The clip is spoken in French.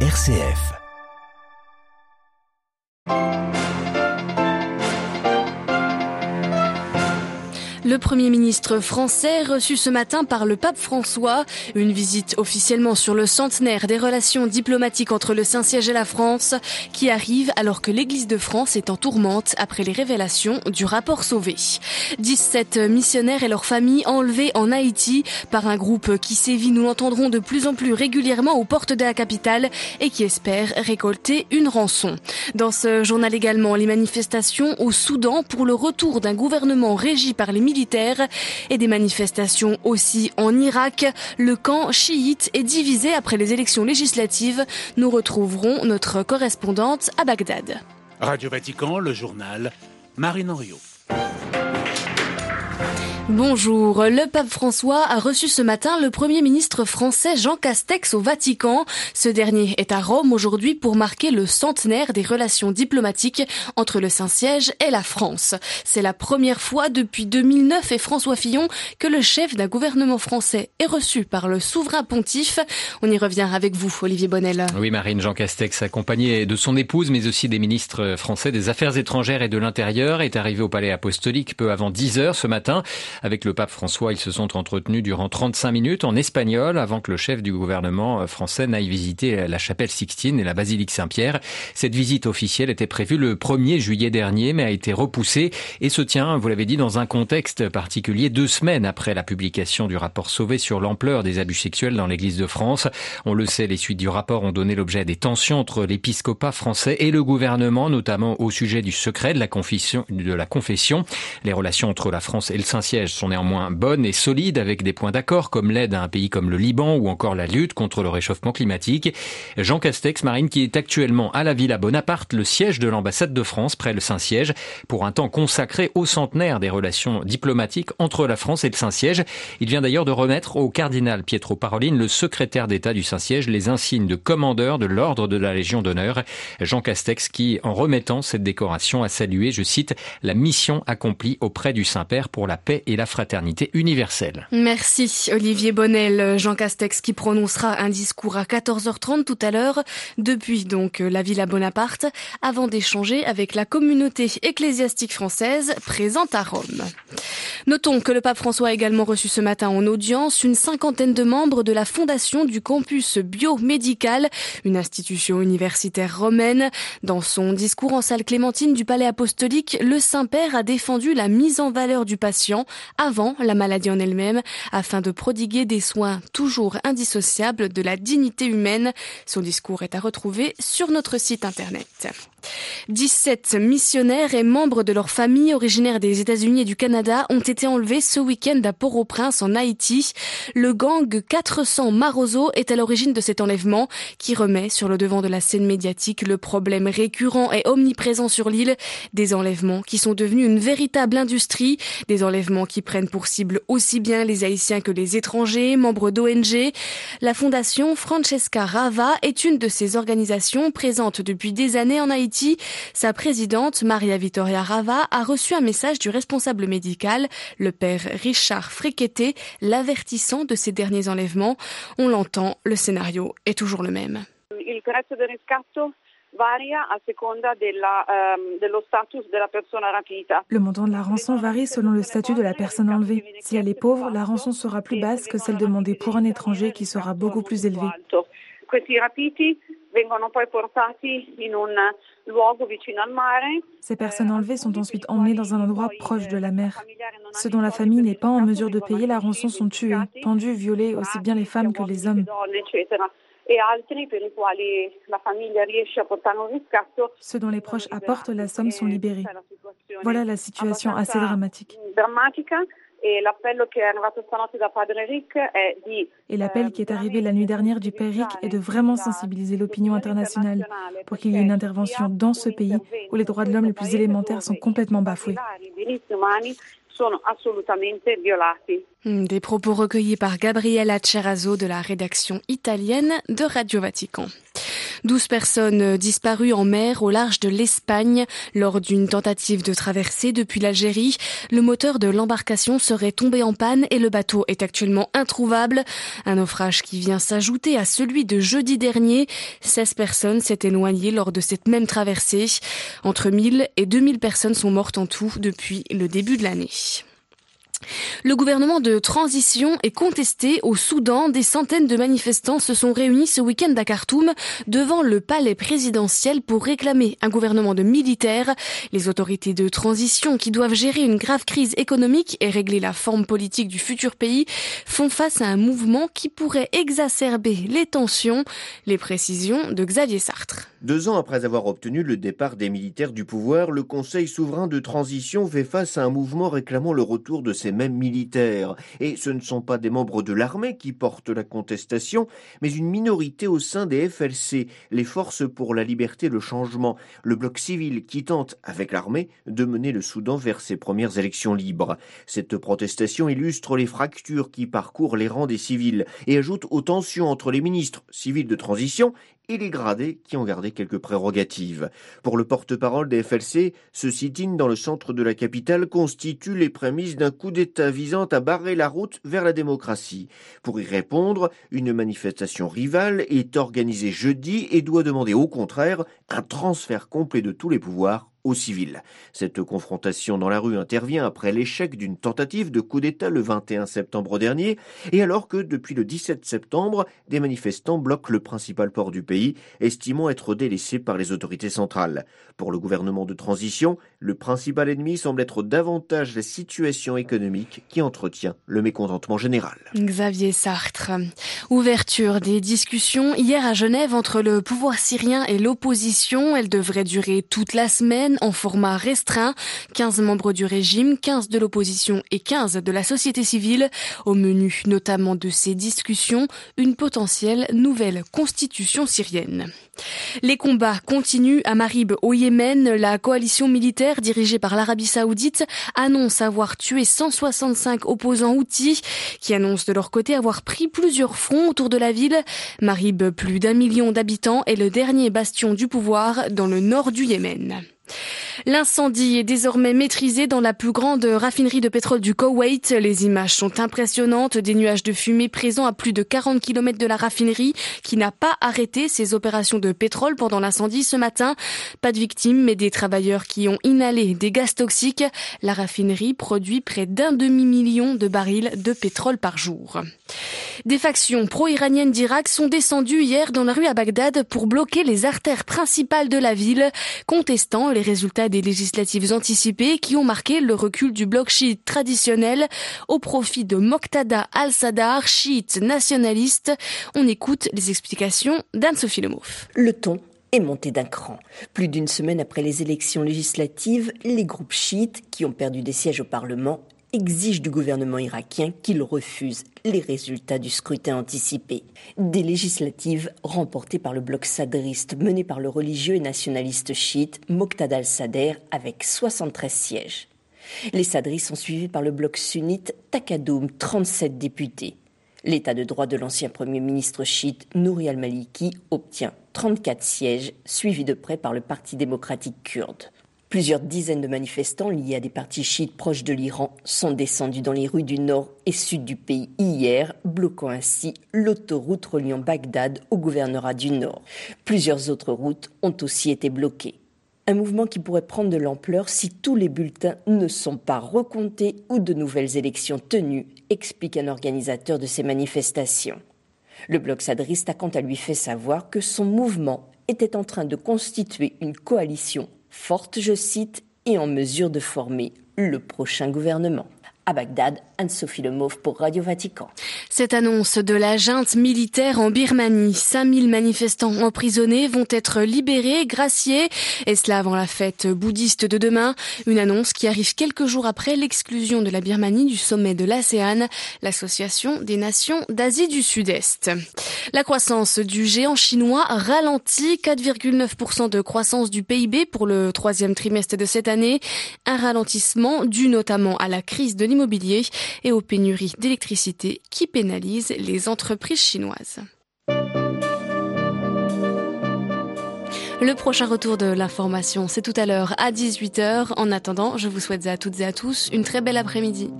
RCF. Le Premier ministre français reçu ce matin par le pape François. Une visite officiellement sur le centenaire des relations diplomatiques entre le Saint-Siège et la France qui arrive alors que l'Église de France est en tourmente après les révélations du rapport Sauvé. 17 missionnaires et leurs familles enlevés en Haïti par un groupe qui sévit, nous l'entendrons de plus en plus régulièrement aux portes de la capitale et qui espère récolter une rançon. Dans ce journal également, les manifestations au Soudan pour le retour d'un gouvernement régi par les militaires et des manifestations aussi en Irak. Le camp chiite est divisé après les élections législatives. Nous retrouverons notre correspondante à Bagdad. Radio Vatican, le journal Marine Henriot. Bonjour. Le pape François a reçu ce matin le premier ministre français Jean Castex au Vatican. Ce dernier est à Rome aujourd'hui pour marquer le centenaire des relations diplomatiques entre le Saint-Siège et la France. C'est la première fois depuis 2009 et François Fillon que le chef d'un gouvernement français est reçu par le souverain pontife. On y revient avec vous, Olivier Bonnel. Oui, Marine, Jean Castex, accompagné de son épouse, mais aussi des ministres français des Affaires étrangères et de l'Intérieur, est arrivé au palais apostolique peu avant 10 heures ce matin. Avec le pape François, ils se sont entretenus durant 35 minutes en espagnol avant que le chef du gouvernement français n'aille visiter la chapelle Sixtine et la basilique Saint-Pierre. Cette visite officielle était prévue le 1er juillet dernier, mais a été repoussée et se tient, vous l'avez dit, dans un contexte particulier, deux semaines après la publication du rapport Sauvé sur l'ampleur des abus sexuels dans l'Église de France. On le sait, les suites du rapport ont donné l'objet des tensions entre l'épiscopat français et le gouvernement, notamment au sujet du secret de la confession. De la confession. Les relations entre la France et le Saint-Siège sont néanmoins bonnes et solides avec des points d'accord comme l'aide à un pays comme le Liban ou encore la lutte contre le réchauffement climatique. Jean Castex, Marine, qui est actuellement à la Villa Bonaparte, le siège de l'ambassade de France près le Saint-Siège, pour un temps consacré au centenaire des relations diplomatiques entre la France et le Saint-Siège. Il vient d'ailleurs de remettre au cardinal Pietro Parolin, le secrétaire d'État du Saint-Siège, les insignes de commandeur de l'ordre de la Légion d'honneur. Jean Castex qui, en remettant cette décoration, a salué, je cite, la mission accomplie auprès du Saint-Père pour la paix et la fraternité universelle. Merci Olivier Bonnel, Jean Castex qui prononcera un discours à 14h30 tout à l'heure depuis donc la Villa Bonaparte avant d'échanger avec la communauté ecclésiastique française présente à Rome. Notons que le pape François a également reçu ce matin en audience une cinquantaine de membres de la fondation du campus biomédical, une institution universitaire romaine. Dans son discours en salle Clémentine du Palais apostolique, le Saint-Père a défendu la mise en valeur du patient avant la maladie en elle-même afin de prodiguer des soins toujours indissociables de la dignité humaine. Son discours est à retrouver sur notre site internet. 17 missionnaires et membres de leur famille originaires des États-Unis et du Canada ont été enlevés ce week-end à Port-au-Prince en Haïti. Le gang 400 Marozo est à l'origine de cet enlèvement qui remet sur le devant de la scène médiatique le problème récurrent et omniprésent sur l'île des enlèvements qui sont devenus une véritable industrie, des enlèvements qui prennent pour cible aussi bien les Haïtiens que les étrangers, membres d'ONG. La fondation Francesca Rava est une de ces organisations présentes depuis des années en Haïti sa présidente, Maria Vittoria Rava, a reçu un message du responsable médical, le père Richard Friqueté, l'avertissant de ces derniers enlèvements. On l'entend, le scénario est toujours le même. Le montant de la rançon varie selon le statut de la personne enlevée. Si elle est pauvre, la rançon sera plus basse que celle demandée pour un étranger qui sera beaucoup plus élevée. Ces personnes enlevées sont ensuite emmenées dans un endroit proche de la mer. Ceux dont la famille n'est pas en mesure de payer la rançon sont tués, pendus, violés, aussi bien les femmes que les hommes. Ceux dont les proches apportent la somme sont libérés. Voilà la situation assez dramatique. Et l'appel qui est arrivé la nuit dernière du Père Rick est de vraiment sensibiliser l'opinion internationale pour qu'il y ait une intervention dans ce pays où les droits de l'homme les plus élémentaires sont complètement bafoués. Des propos recueillis par Gabriella Cerazzo de la rédaction italienne de Radio Vatican. 12 personnes disparues en mer au large de l'Espagne lors d'une tentative de traversée depuis l'Algérie. Le moteur de l'embarcation serait tombé en panne et le bateau est actuellement introuvable. Un naufrage qui vient s'ajouter à celui de jeudi dernier. 16 personnes s'étaient noyées lors de cette même traversée. Entre 1000 et 2000 personnes sont mortes en tout depuis le début de l'année. Le gouvernement de transition est contesté au Soudan. Des centaines de manifestants se sont réunis ce week-end à Khartoum devant le palais présidentiel pour réclamer un gouvernement de militaires. Les autorités de transition qui doivent gérer une grave crise économique et régler la forme politique du futur pays font face à un mouvement qui pourrait exacerber les tensions. Les précisions de Xavier Sartre. Deux ans après avoir obtenu le départ des militaires du pouvoir, le Conseil souverain de transition fait face à un mouvement réclamant le retour de ces mêmes militaires. Et ce ne sont pas des membres de l'armée qui portent la contestation, mais une minorité au sein des FLC, les Forces pour la liberté et le changement, le bloc civil qui tente, avec l'armée, de mener le Soudan vers ses premières élections libres. Cette protestation illustre les fractures qui parcourent les rangs des civils et ajoute aux tensions entre les ministres civils de transition et les gradés qui ont gardé quelques prérogatives. Pour le porte-parole des FLC, ce sit-in dans le centre de la capitale constitue les prémices d'un coup d'État visant à barrer la route vers la démocratie. Pour y répondre, une manifestation rivale est organisée jeudi et doit demander au contraire un transfert complet de tous les pouvoirs aux. Cette confrontation dans la rue intervient après l'échec d'une tentative de coup d'État le 21 septembre dernier et alors que depuis le 17 septembre, des manifestants bloquent le principal port du pays, estimant être délaissés par les autorités centrales. Pour le gouvernement de transition, le principal ennemi semble être davantage la situation économique qui entretient le mécontentement général. Xavier Sartre. Ouverture des discussions hier à Genève entre le pouvoir syrien et l'opposition. Elle devrait durer toute la semaine en format restreint. 15 membres du régime, 15 de l'opposition et 15 de la société civile. Au menu notamment de ces discussions, une potentielle nouvelle constitution syrienne. Les combats continuent à Marib au Yémen. La coalition militaire dirigée par l'Arabie saoudite annonce avoir tué 165 opposants outils qui annoncent de leur côté avoir pris plusieurs fronts autour de la ville. Marib, plus d'un million d'habitants, est le dernier bastion du pouvoir dans le nord du Yémen. L'incendie est désormais maîtrisé dans la plus grande raffinerie de pétrole du Koweït. Les images sont impressionnantes, des nuages de fumée présents à plus de 40 km de la raffinerie qui n'a pas arrêté ses opérations de pétrole pendant l'incendie ce matin. Pas de victimes, mais des travailleurs qui ont inhalé des gaz toxiques. La raffinerie produit près d'un demi-million de barils de pétrole par jour. Des factions pro-iraniennes d'Irak sont descendues hier dans la rue à Bagdad pour bloquer les artères principales de la ville, contestant les résultats des législatives anticipées qui ont marqué le recul du bloc chiite traditionnel au profit de Moqtada al-Sadar, chiite nationaliste. On écoute les explications d'Anne-Sophie Lemov. Le ton est monté d'un cran. Plus d'une semaine après les élections législatives, les groupes chiites qui ont perdu des sièges au Parlement exige du gouvernement irakien qu'il refuse les résultats du scrutin anticipé. Des législatives remportées par le bloc sadriste mené par le religieux et nationaliste chiite Moqtada al-Sadr avec 73 sièges. Les sadris sont suivis par le bloc sunnite Takadoum, 37 députés. L'état de droit de l'ancien premier ministre chiite Nouri al-Maliki obtient 34 sièges, suivi de près par le Parti démocratique kurde. Plusieurs dizaines de manifestants liés à des partis chiites proches de l'Iran sont descendus dans les rues du nord et sud du pays hier, bloquant ainsi l'autoroute reliant Bagdad au gouvernorat du nord. Plusieurs autres routes ont aussi été bloquées. Un mouvement qui pourrait prendre de l'ampleur si tous les bulletins ne sont pas recomptés ou de nouvelles élections tenues, explique un organisateur de ces manifestations. Le bloc sadriste a quant à lui fait savoir que son mouvement était en train de constituer une coalition forte, je cite, et en mesure de former le prochain gouvernement. À Bagdad, Anne-Sophie Lemauve pour Radio Vatican. Cette annonce de la junte militaire en Birmanie, 5000 manifestants emprisonnés vont être libérés, graciés, et cela avant la fête bouddhiste de demain. Une annonce qui arrive quelques jours après l'exclusion de la Birmanie du sommet de l'ASEAN, l'association des nations d'Asie du Sud-Est. La croissance du géant chinois ralentit, 4,9% de croissance du PIB pour le troisième trimestre de cette année, un ralentissement dû notamment à la crise de l'immobilier et aux pénuries d'électricité qui pénalisent les entreprises chinoises. Le prochain retour de l'information, c'est tout à l'heure à 18h. En attendant, je vous souhaite à toutes et à tous une très belle après-midi.